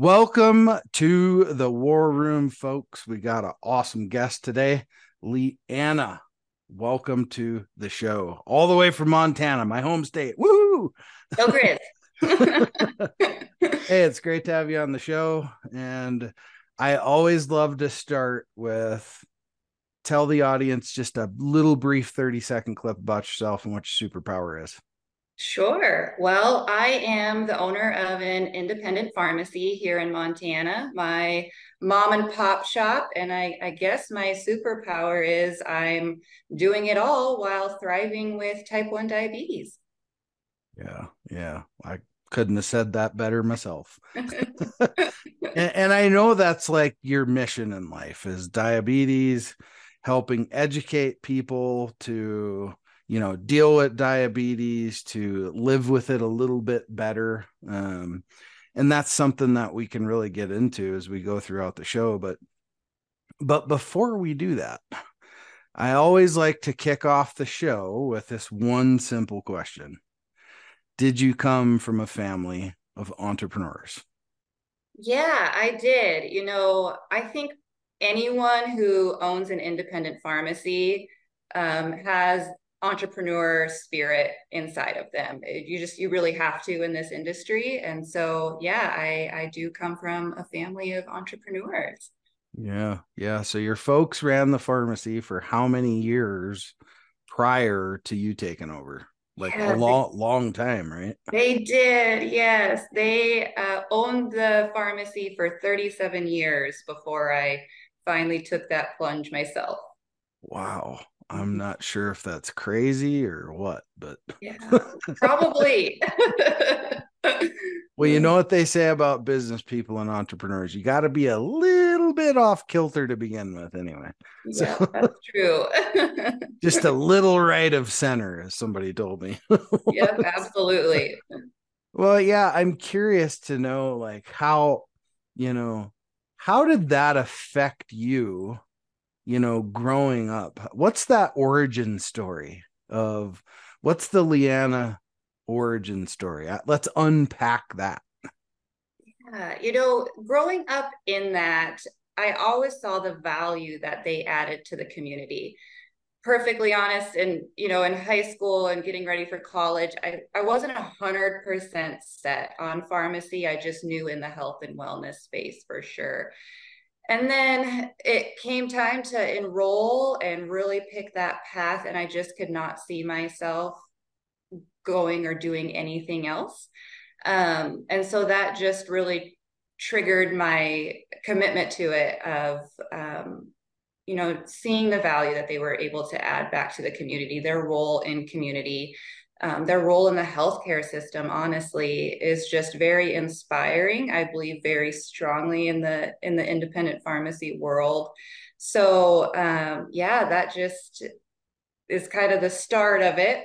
Welcome to the War Room, folks. We got an awesome guest today, Leanna. Welcome to the show, all the way from Montana, my home state. Woo! Go Grizz. hey, it's great to have you on the show. And I always love to start with tell the audience just a little brief 30 second clip about yourself and what your superpower is. Sure. Well, I am the owner of an independent pharmacy here in Montana, my mom and pop shop. And I, I, guess my superpower is I'm doing it all while thriving with type 1 diabetes. Yeah. Yeah. I couldn't have said that better myself. and, and I know that's like your mission in life is diabetes, helping educate people to you know deal with diabetes to live with it a little bit better um, and that's something that we can really get into as we go throughout the show but but before we do that i always like to kick off the show with this one simple question. Did you come from a family of entrepreneurs? Yeah i did. You know i think anyone who owns an independent pharmacy um, has entrepreneur spirit inside of them. You just you really have to in this industry. And so yeah i i do come from a family of entrepreneurs. Yeah yeah. So your folks ran the pharmacy for how many years prior to you taking over? Like yeah, a long they, long time right? They did yes. They uh, owned the pharmacy for 37 years before i finally took that plunge myself. Wow I'm not sure if that's crazy or what, but yeah, probably. well, you know what they say about business people and entrepreneurs. You got to be a little bit off kilter to begin with, anyway. Yeah, so, that's true. just a little right of center, as somebody told me. yep, absolutely. Well, yeah, I'm curious to know, like, how, you know, how did that affect you? You know, growing up. What's that origin story of what's the Leanna origin story? Uh, let's unpack that. Yeah, you know, growing up in that, I always saw the value that they added to the community. Perfectly honest, and you know, in high school and getting ready for college, I, I wasn't a hundred percent set on pharmacy. I just knew in the health and wellness space for sure. And then it came time to enroll and really pick that path. And I just could not see myself going or doing anything else. Um, and so that just really triggered my commitment to it of, um, you know, seeing the value that they were able to add back to the community, their role in community, um, their role in the healthcare system honestly is just very inspiring. I believe very strongly in the in the independent pharmacy world. So um, yeah that just is kind of the start of it.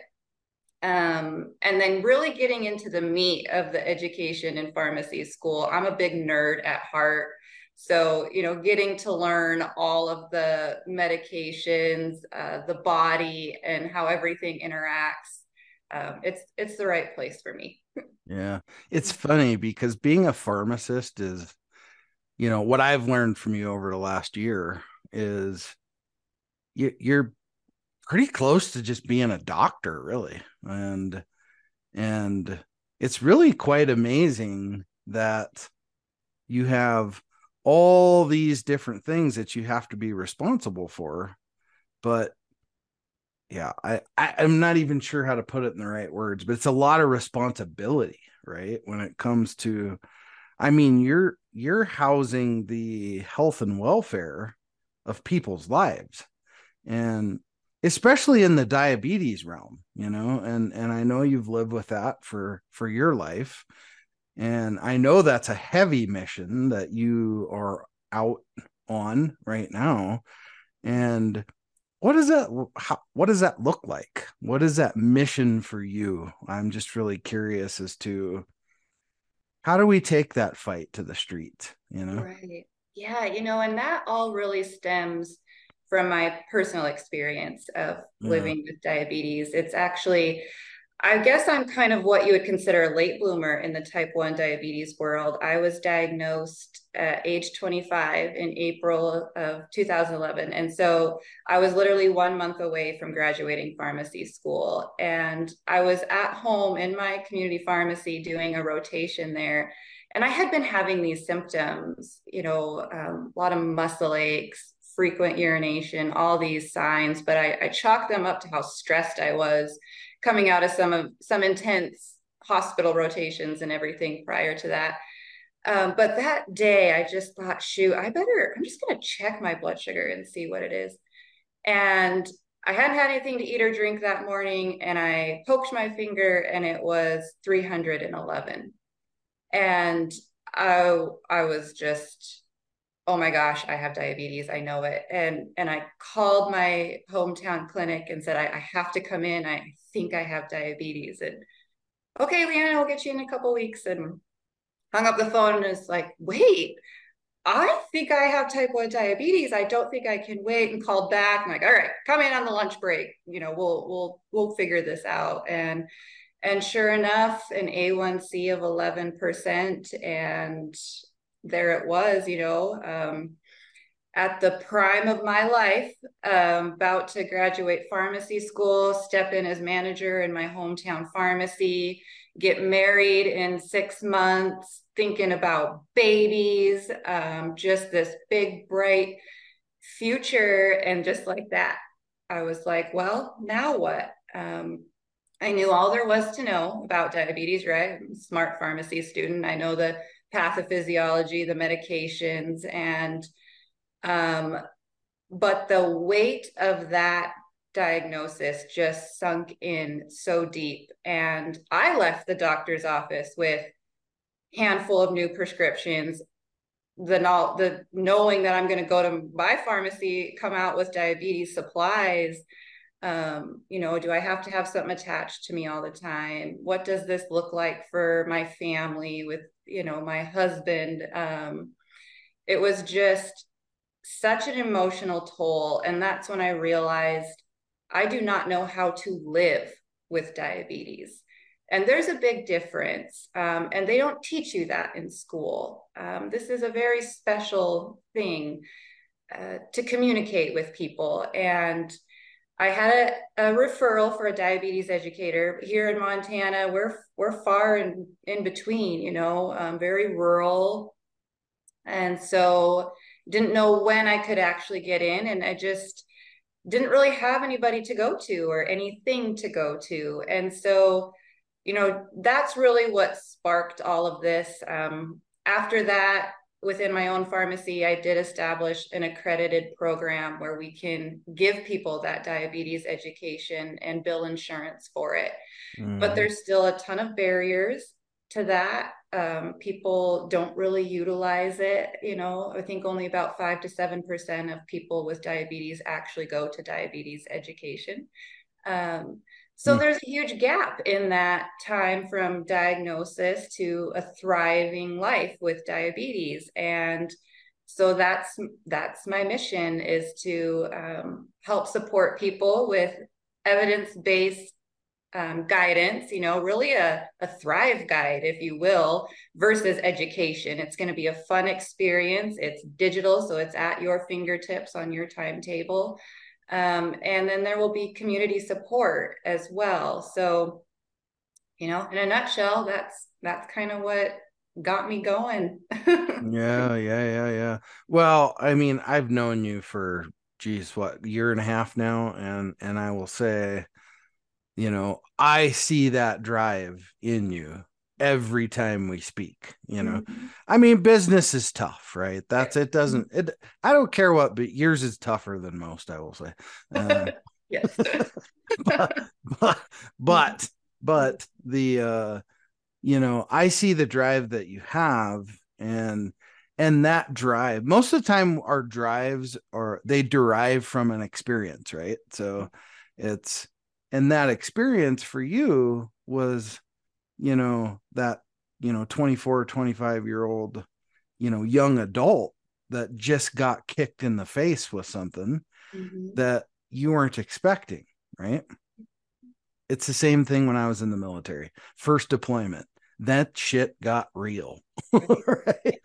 Um, and then really getting into the meat of the education in pharmacy school. I'm a big nerd at heart. So you know getting to learn all of the medications uh, the body and how everything interacts um, it's it's the right place for me. yeah, it's funny because being a pharmacist is, you know, what I've learned from you over the last year is you, you're pretty close to just being a doctor, really, and and it's really quite amazing that you have all these different things that you have to be responsible for but yeah I, I i'm not even sure how to put it in the right words but it's a lot of responsibility right when it comes to i mean you're you're housing the health and welfare of people's lives and especially in the diabetes realm you know and and i know you've lived with that for for your life And I know that's a heavy mission that you are out on right now. And what does that how, what does that look like? What is that mission for you? I'm just really curious as to how do we take that fight to the street, you know? Right. Yeah, you know, and that all really stems from my personal experience of yeah. living with diabetes. It's actually I guess I'm kind of what you would consider a late bloomer in the type 1 diabetes world. I was diagnosed at age 25 in April of 2011. And so I was literally one month away from graduating pharmacy school. And I was at home in my community pharmacy doing a rotation there. And I had been having these symptoms, you know, um, a lot of muscle aches, frequent urination, all these signs, but I, I chalked them up to how stressed I was coming out of some of some intense hospital rotations and everything prior to that. Um, but that day, I just thought, shoot, I better, I'm just going to check my blood sugar and see what it is. And I hadn't had anything to eat or drink that morning. And I poked my finger and it was 311. And I, I was just oh my gosh, I have diabetes. I know it. And and I called my hometown clinic and said, I, I have to come in. I think I have diabetes. And okay, Leanna, we'll get you in a couple weeks. And hung up the phone and it's like, wait, I think I have type 1 diabetes. I don't think I can wait and called back. I'm like, all right, come in on the lunch break. You know, we'll we'll we'll figure this out. And and sure enough, an A1C of 11% and there it was, you know, um, at the prime of my life, um, about to graduate pharmacy school, step in as manager in my hometown pharmacy, get married in six months, thinking about babies, um, just this big, bright future. And just like that, I was like, well, now what? Um, I knew all there was to know about diabetes, right? smart pharmacy student. I know the pathophysiology, the medications, and um, but the weight of that diagnosis just sunk in so deep. And I left the doctor's office with a handful of new prescriptions the the knowing that I'm going to go to my pharmacy, come out with diabetes supplies. Um, you know, do I have to have something attached to me all the time? What does this look like for my family with you know my husband um it was just such an emotional toll and that's when i realized i do not know how to live with diabetes. And there's a big difference um, and they don't teach you that in school. Um, this is a very special thing uh, to communicate with people. And I had a, a, referral for a diabetes educator here in Montana. We're we're far in in between, you know, um, very rural, and so didn't know when I could actually get in, and I just didn't really have anybody to go to or anything to go to, and so you know that's really what sparked all of this. Um, after that, within my own pharmacy, I did establish an accredited program where we can give people that diabetes education and bill insurance for it. Mm. But there's still a ton of barriers to that. Um, people don't really utilize it. You know, I think only about five to seven percent of people with diabetes actually go to diabetes education. Um, so mm. there's a huge gap in that time from diagnosis to a thriving life with diabetes. And so that's that's my mission is to um, help support people with evidence-based um, guidance, you know, really a, a thrive guide, if you will, versus education. It's going to be a fun experience. It's digital, so it's at your fingertips on your timetable. Um, and then there will be community support as well. So, you know, in a nutshell, that's that's kind of what got me going. yeah, yeah, yeah, yeah. Well, I mean, I've known you for geez, what year and a half now, and and I will say, you know, I see that drive in you every time we speak you know. Mm-hmm. i mean business is tough right? That's it doesn't it i don't care what but yours is tougher than most i will say. Uh, yes. but, but but but the uh you know i see the drive that you have and and that drive most of the time our drives are they derive from an experience right? So it's and that experience for you was you know that you know 24 25 year old you know young adult that just got kicked in the face with something mm-hmm. that you weren't expecting right? It's the same thing when i was in the military. First deployment that shit got real right.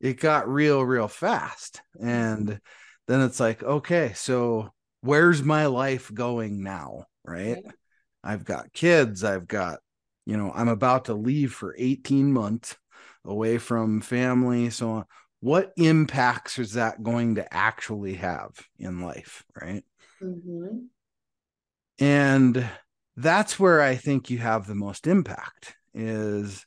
it got real real fast. And then it's like okay so where's my life going now right? I've got kids i've got you know i'm about to leave for 18 months away from family so on. What impacts is that going to actually have in life right? Mm-hmm. and that's where i think you have the most impact is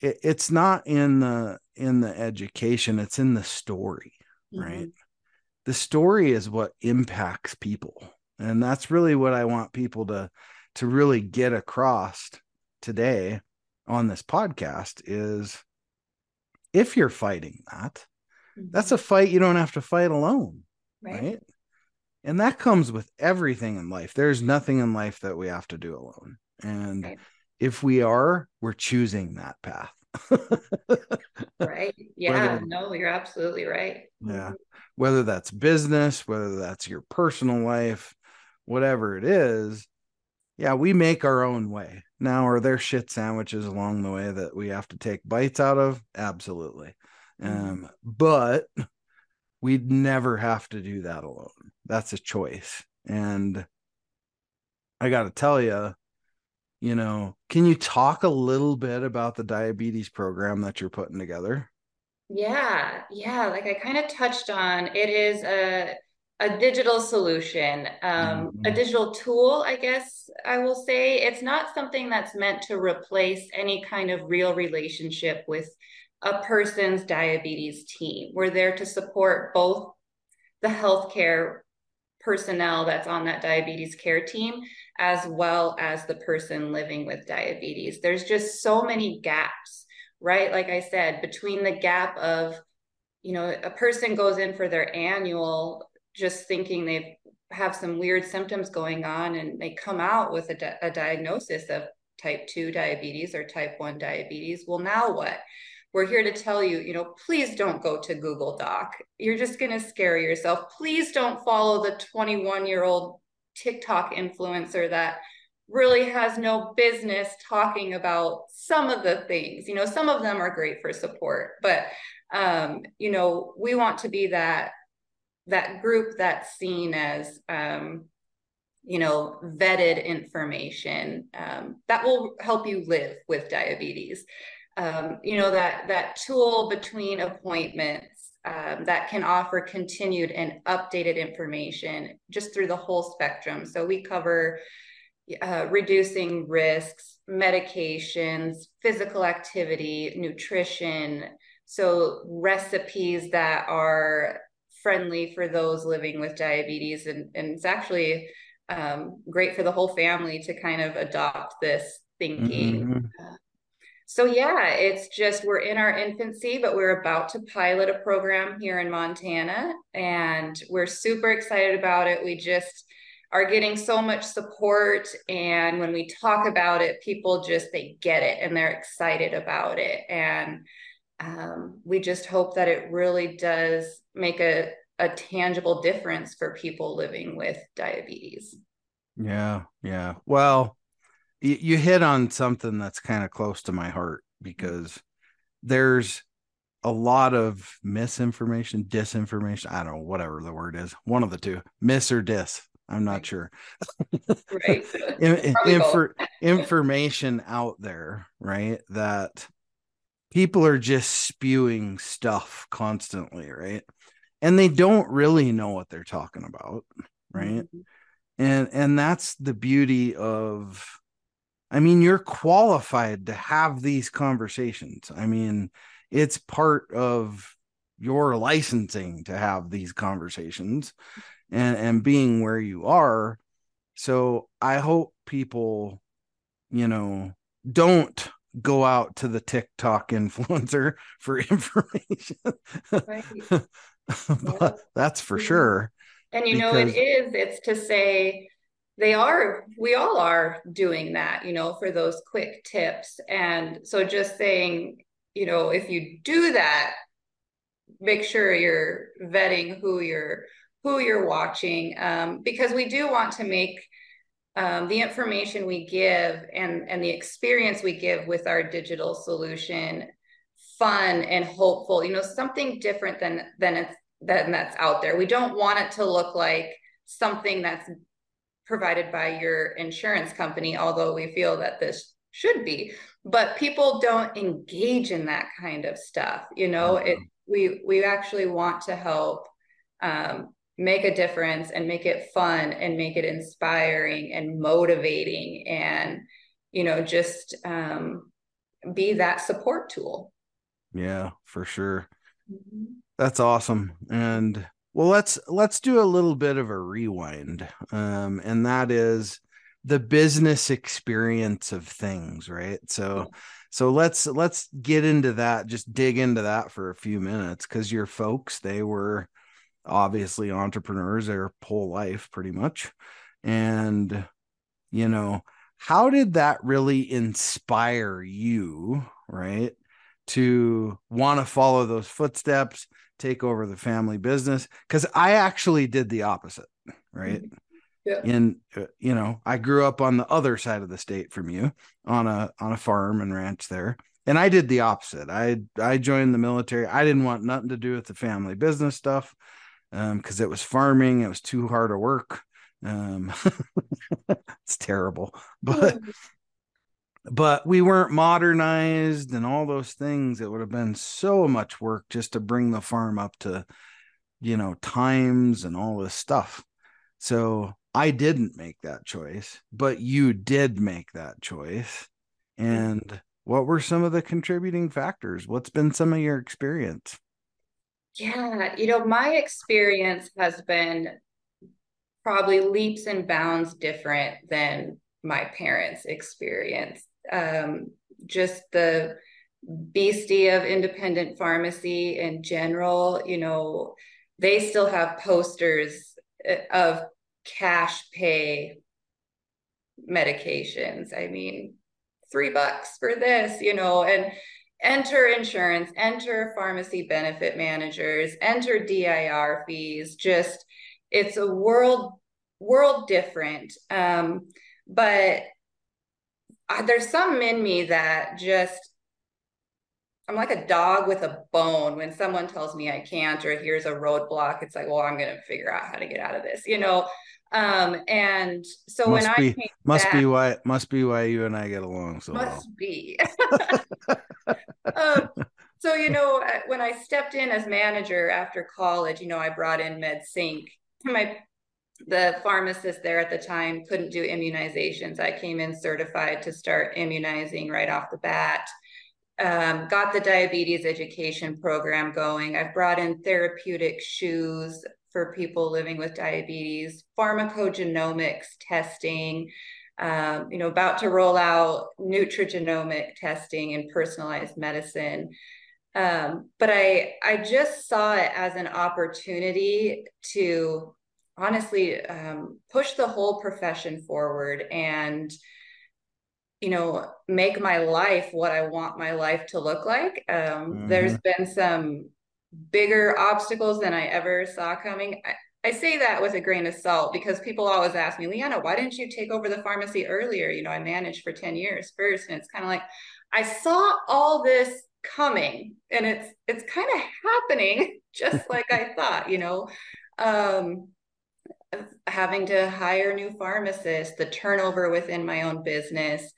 it, it's not in the in the education it's in the story mm-hmm. right the story is what impacts people and that's really what i want people to to really get across today on this podcast is if you're fighting that mm-hmm. that's a fight you don't have to fight alone right. right and that comes with everything in life there's nothing in life that we have to do alone and right. if we are we're choosing that path right? Yeah. Whether, no you're absolutely right. Yeah. Mm-hmm. whether that's business whether that's your personal life whatever it is yeah we make our own way. Now are there shit sandwiches along the way that we have to take bites out of? Absolutely. Mm-hmm. um but we'd never have to do that alone. That's a choice. And i got to tell you you know can you talk a little bit about the diabetes program that you're putting together? Yeah yeah like i kind of touched on it is a a digital solution um, mm-hmm. a digital tool i guess i will say. It's not something that's meant to replace any kind of real relationship with a person's diabetes team. We're there to support both the healthcare personnel that's on that diabetes care team as well as the person living with diabetes. There's just so many gaps, right? Like I said, between the gap of, you know, a person goes in for their annual just thinking they have some weird symptoms going on and they come out with a, di- a diagnosis of type 2 diabetes or type 1 diabetes. Well, now what? we're here to tell you, you know, please don't go to Google Doc. You're just going to scare yourself. Please don't follow the 21 year old TikTok influencer that really has no business talking about some of the things. You know, some of them are great for support, but um, you know, we want to be that that group that's seen as um, you know, vetted information um, that will help you live with diabetes um, you know that that tool between appointments um, that can offer continued and updated information just through the whole spectrum. So we cover uh, reducing risks medications physical activity nutrition. So recipes that are friendly for those living with diabetes and, and it's actually um, great for the whole family to kind of adopt this thinking. Mm-hmm. uh, so yeah, it's just we're in our infancy, but we're about to pilot a program here in Montana and we're super excited about it. We just are getting so much support and when we talk about it, people just they get it and they're excited about it and um, we just hope that it really does make a, a tangible difference for people living with diabetes. Yeah, yeah. Well, you, you hit on something that's kind of close to my heart because there's a lot of misinformation, disinformation. I don't know, whatever the word is, one of the two, miss or dis. I'm not sure. right. Infor- information out there, right? That people are just spewing stuff constantly, right? And they don't really know what they're talking about, right? Mm-hmm. And and that's the beauty of I mean, you're qualified to have these conversations. I mean, it's part of your licensing to have these conversations and and being where you are. So I hope people, you know, don't go out to the TikTok influencer for information. Right. but that's for mm-hmm. sure. And you because... know, it is, it's to say they are, we all are doing that, you know, for those quick tips. And so just saying, you know, if you do that, make sure you're vetting who you're who you're watching um, because we do want to make um, the information we give and and the experience we give with our digital solution fun and hopeful you know something different than than it's than that's out there we don't want it to look like something that's provided by your insurance company although we feel that this should be. But people don't engage in that kind of stuff you know? It we we actually want to help um, make a difference and make it fun and make it inspiring and motivating and you know just um, be that support tool. Yeah for sure. Mm-hmm. that's awesome. And well let's let's do a little bit of a rewind um, and that is the business experience of things right? So so let's let's get into that just dig into that for a few minutes because your folks they were obviously entrepreneurs their whole life pretty much. And you know how did that really inspire you right to want to follow those footsteps take over the family business because i actually did the opposite right mm-hmm. yeah. in uh, you know i grew up on the other side of the state from you on a on a farm and ranch there and i did the opposite i i joined the military i didn't want nothing to do with the family business stuff because um, it was farming. It was too hard to work. Um, it's terrible, but but we weren't modernized and all those things. It would have been so much work just to bring the farm up to, you know, times and all this stuff. So I didn't make that choice, but you did make that choice. And what were some of the contributing factors? What's been some of your experience? Yeah, you know, my experience has been probably leaps and bounds different than my parents' experience. Um, just the beastie of independent pharmacy in general, you know, they still have posters uh, of cash pay medications. I mean, three bucks for this, you know, and enter insurance, enter pharmacy benefit managers, enter DIR fees. Just it's a world world different. Um, but there's something in me that just I'm like a dog with a bone. When someone tells me I can't or here's a roadblock, it's like, well, I'm gonna figure out how to get out of this, you know. Um, and so must when be, I must back, be why must be why you and I get along so must well. be. um, so you know, when I stepped in as manager after college, you know, I brought in MedSync. To my the pharmacist there at the time couldn't do immunizations. I came in certified to start immunizing right off the bat. Um, got the diabetes education program going. I've brought in therapeutic shoes for people living with diabetes, pharmacogenomics testing, um, you know, about to roll out nutrigenomic testing and personalized medicine. Um, but I I just saw it as an opportunity to honestly um, push the whole profession forward and you know make my life what I want my life to look like. Um, mm-hmm. There's been some bigger obstacles than I ever saw coming. I, I say that with a grain of salt because people always ask me, Leanna, why didn't you take over the pharmacy earlier? You know, I managed for 10 years first. And it's kind of like, I saw all this coming and it's it's kind of happening just like I thought, you know. Um having to hire new pharmacists, the turnover within my own business,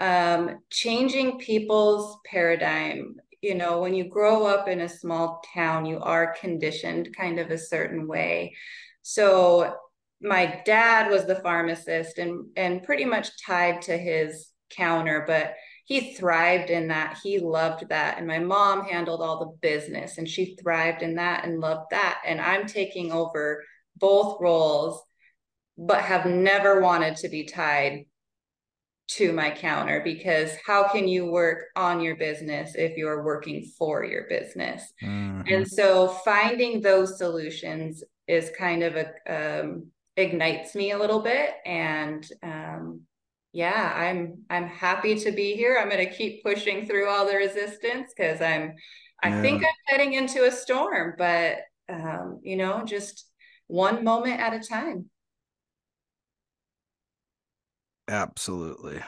um, changing people's paradigm. You know, when you grow up in a small town, you are conditioned kind of a certain way. So my dad was the pharmacist and and pretty much tied to his counter, but he thrived in that. He loved that. And my mom handled all the business and she thrived in that and loved that. And I'm taking over both roles, but have never wanted to be tied to my counter because how can you work on your business if you're working for your business? Mm-hmm. And so finding those solutions is kind of a um, ignites me a little bit and um, yeah i'm i'm happy to be here i'm going to keep pushing through all the resistance because i'm i yeah. think i'm heading into a storm but um, you know just one moment at a time absolutely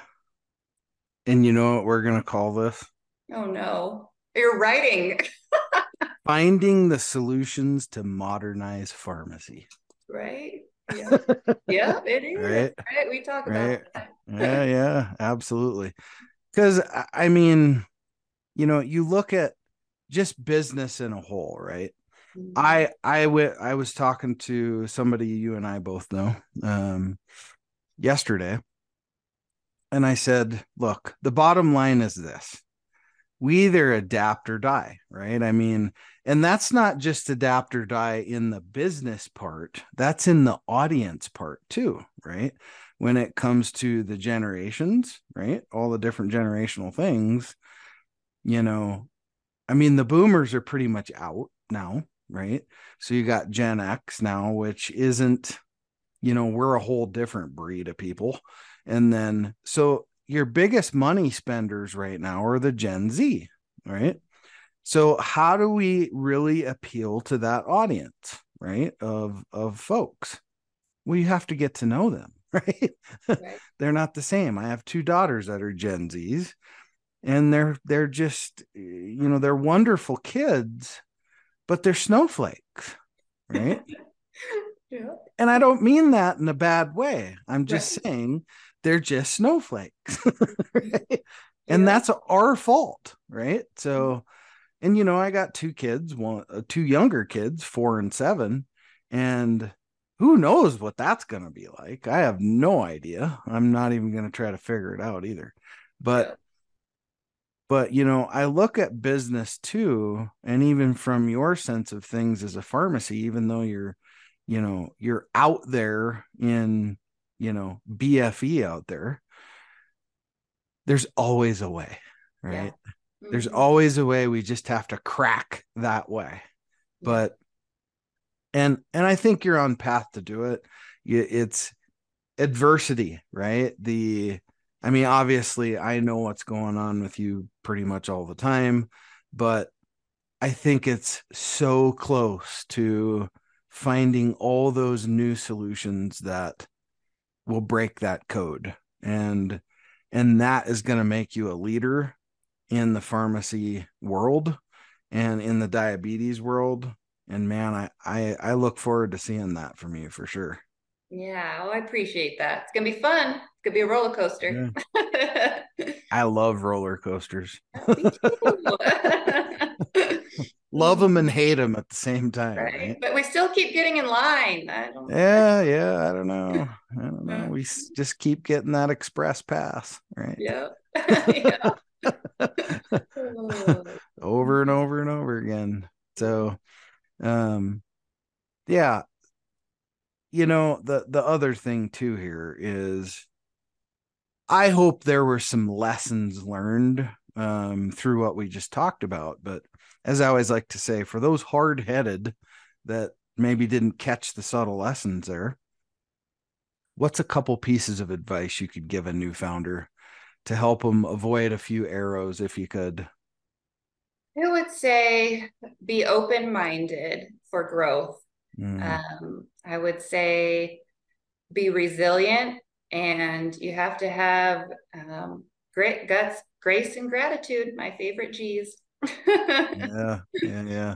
and you know what we're going to call this oh no you're writing finding the solutions to modernize pharmacy right yeah, yeah, it is. Right? right? We talk right. about that. yeah, yeah, absolutely. Because I mean, you know, you look at just business in a whole, right? I I w- I was talking to somebody you and I both know um, yesterday, and I said, "Look, the bottom line is this: we either adapt or die, right? I mean, and that's not just adapt or die in the business part, that's in the audience part too, right? When it comes to the generations, right? All the different generational things, you know, I mean, the boomers are pretty much out now, right? So you got Gen X now, which isn't, you know, we're a whole different breed of people. And then, so your biggest money spenders right now are the Gen Z, right? So how do we really appeal to that audience, right? Of of folks. Well, you have to get to know them, right? right. they're not the same. I have two daughters that are Gen Zs and they're they're just you know, they're wonderful kids, but they're snowflakes, right? yeah. And I don't mean that in a bad way. I'm just right. saying they're just snowflakes. right? And yeah. that's our fault, right? So, and you know, I got two kids, one, uh, two younger kids, four and seven, and who knows what that's going to be like? I have no idea. I'm not even going to try to figure it out either. But. But you know, I look at business too, and even from your sense of things as a pharmacy, even though you're, you know, you're out there in you know bfe out there there's always a way right? Yeah. mm-hmm. there's always a way we just have to crack that way. But and and i think you're on path to do it. It's adversity right? The i mean obviously i know what's going on with you pretty much all the time but i think it's so close to finding all those new solutions that will break that code. And and that is going to make you a leader in the pharmacy world and in the diabetes world. And man I, I i look forward to seeing that from you for sure. Yeah well, i appreciate that. It's gonna be fun gonna be a roller coaster yeah. i love roller coasters love them and hate them at the same time. Right. right? But we still keep getting in line. yeah, yeah. I don't know. I don't know. We just keep getting that express pass, right? Yeah. over and over and over again. So, um, yeah. You know the the other thing too here is, I hope there were some lessons learned um, through what we just talked about, but as I always like to say, for those hard headed that maybe didn't catch the subtle lessons there, what's a couple pieces of advice you could give a new founder to help them avoid a few arrows if you could? I would say be open minded for growth. Mm. Um, I would say be resilient and you have to have um, great guts, grace, and gratitude, my favorite G's yeah, yeah, yeah.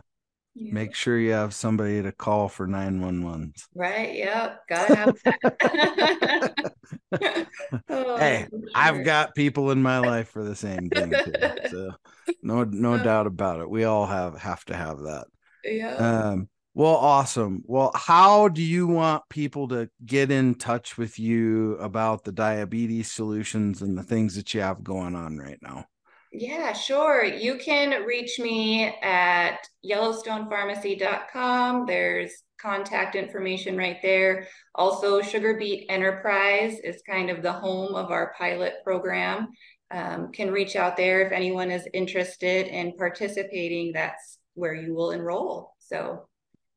Make sure you have somebody to call for 911. Right. Yep. Gotta have that. oh, hey, sure. I've got people in my life for the same thing too. So no no doubt about it. We all have have to have that. Yeah. Um well, awesome. Well, how do you want people to get in touch with you about the diabetes solutions and the things that you have going on right now? Yeah, sure. You can reach me at yellowstonepharmacy.com. There's contact information right there. Also, Sugar Beet Enterprise is kind of the home of our pilot program. Um, can reach out there if anyone is interested in participating. That's where you will enroll. So,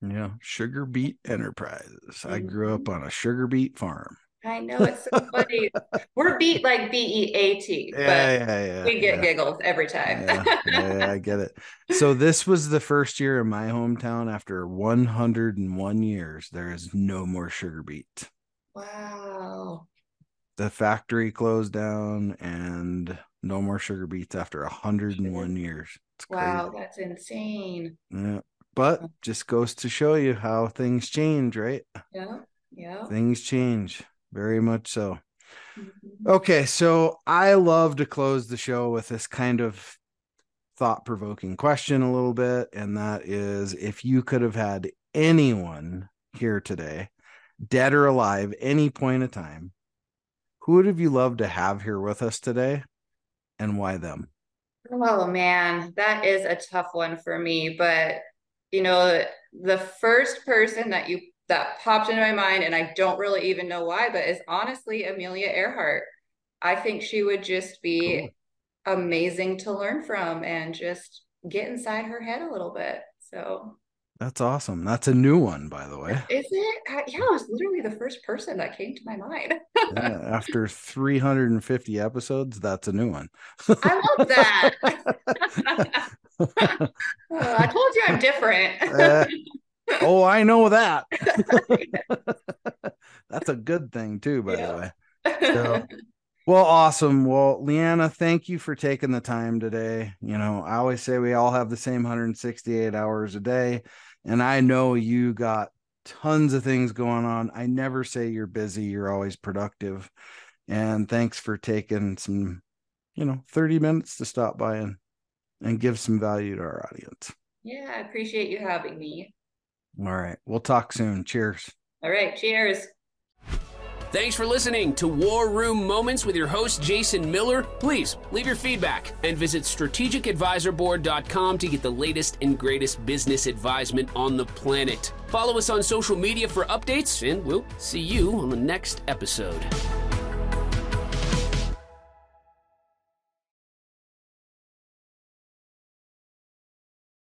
yeah, Sugar Beet Enterprises. Mm-hmm. I grew up on a sugar beet farm. I know it's so funny. We're beat like B E A T, but yeah, yeah, yeah, we get giggles every time. yeah, I get it. So this was the first year in my hometown after 101 years. There is no more sugar beet. Wow. The factory closed down, and no more sugar beets after 101 years. Wow, that's insane. Yeah, but just goes to show you how things change, right? Yeah. Yeah. Things change very much so. Mm-hmm. Okay, so I love to close the show with this kind of thought provoking question a little bit. And that is if you could have had anyone here today, dead or alive, any point of time, who would have you loved to have here with us today and why them? Oh man, that is a tough one for me. But you know, the first person that you that popped into my mind, and I don't really even know why, but is honestly Amelia Earhart. I think she would just be cool. amazing to learn from and just get inside her head a little bit. So that's awesome. That's a new one, by the way. Is it? Yeah, it was literally the first person that came to my mind. yeah, after 350 episodes, that's a new one. I love that. oh, I told you I'm different. Uh, oh, I know that. That's a good thing too, by yeah. the way. So, well, awesome. Well, Leanna, thank you for taking the time today. You know, I always say we all have the same 168 hours a day, and I know you got tons of things going on. I never say you're busy, you're always productive. And thanks for taking some, you know, 30 minutes to stop by and and give some value to our audience. Yeah, I appreciate you having me. All right. We'll talk soon. Cheers. All right. Cheers. Thanks for listening to War Room Moments with your host, Jason Miller. Please leave your feedback and visit strategicadvisorboard.com to get the latest and greatest business advisement on the planet. Follow us on social media for updates, and we'll see you on the next episode.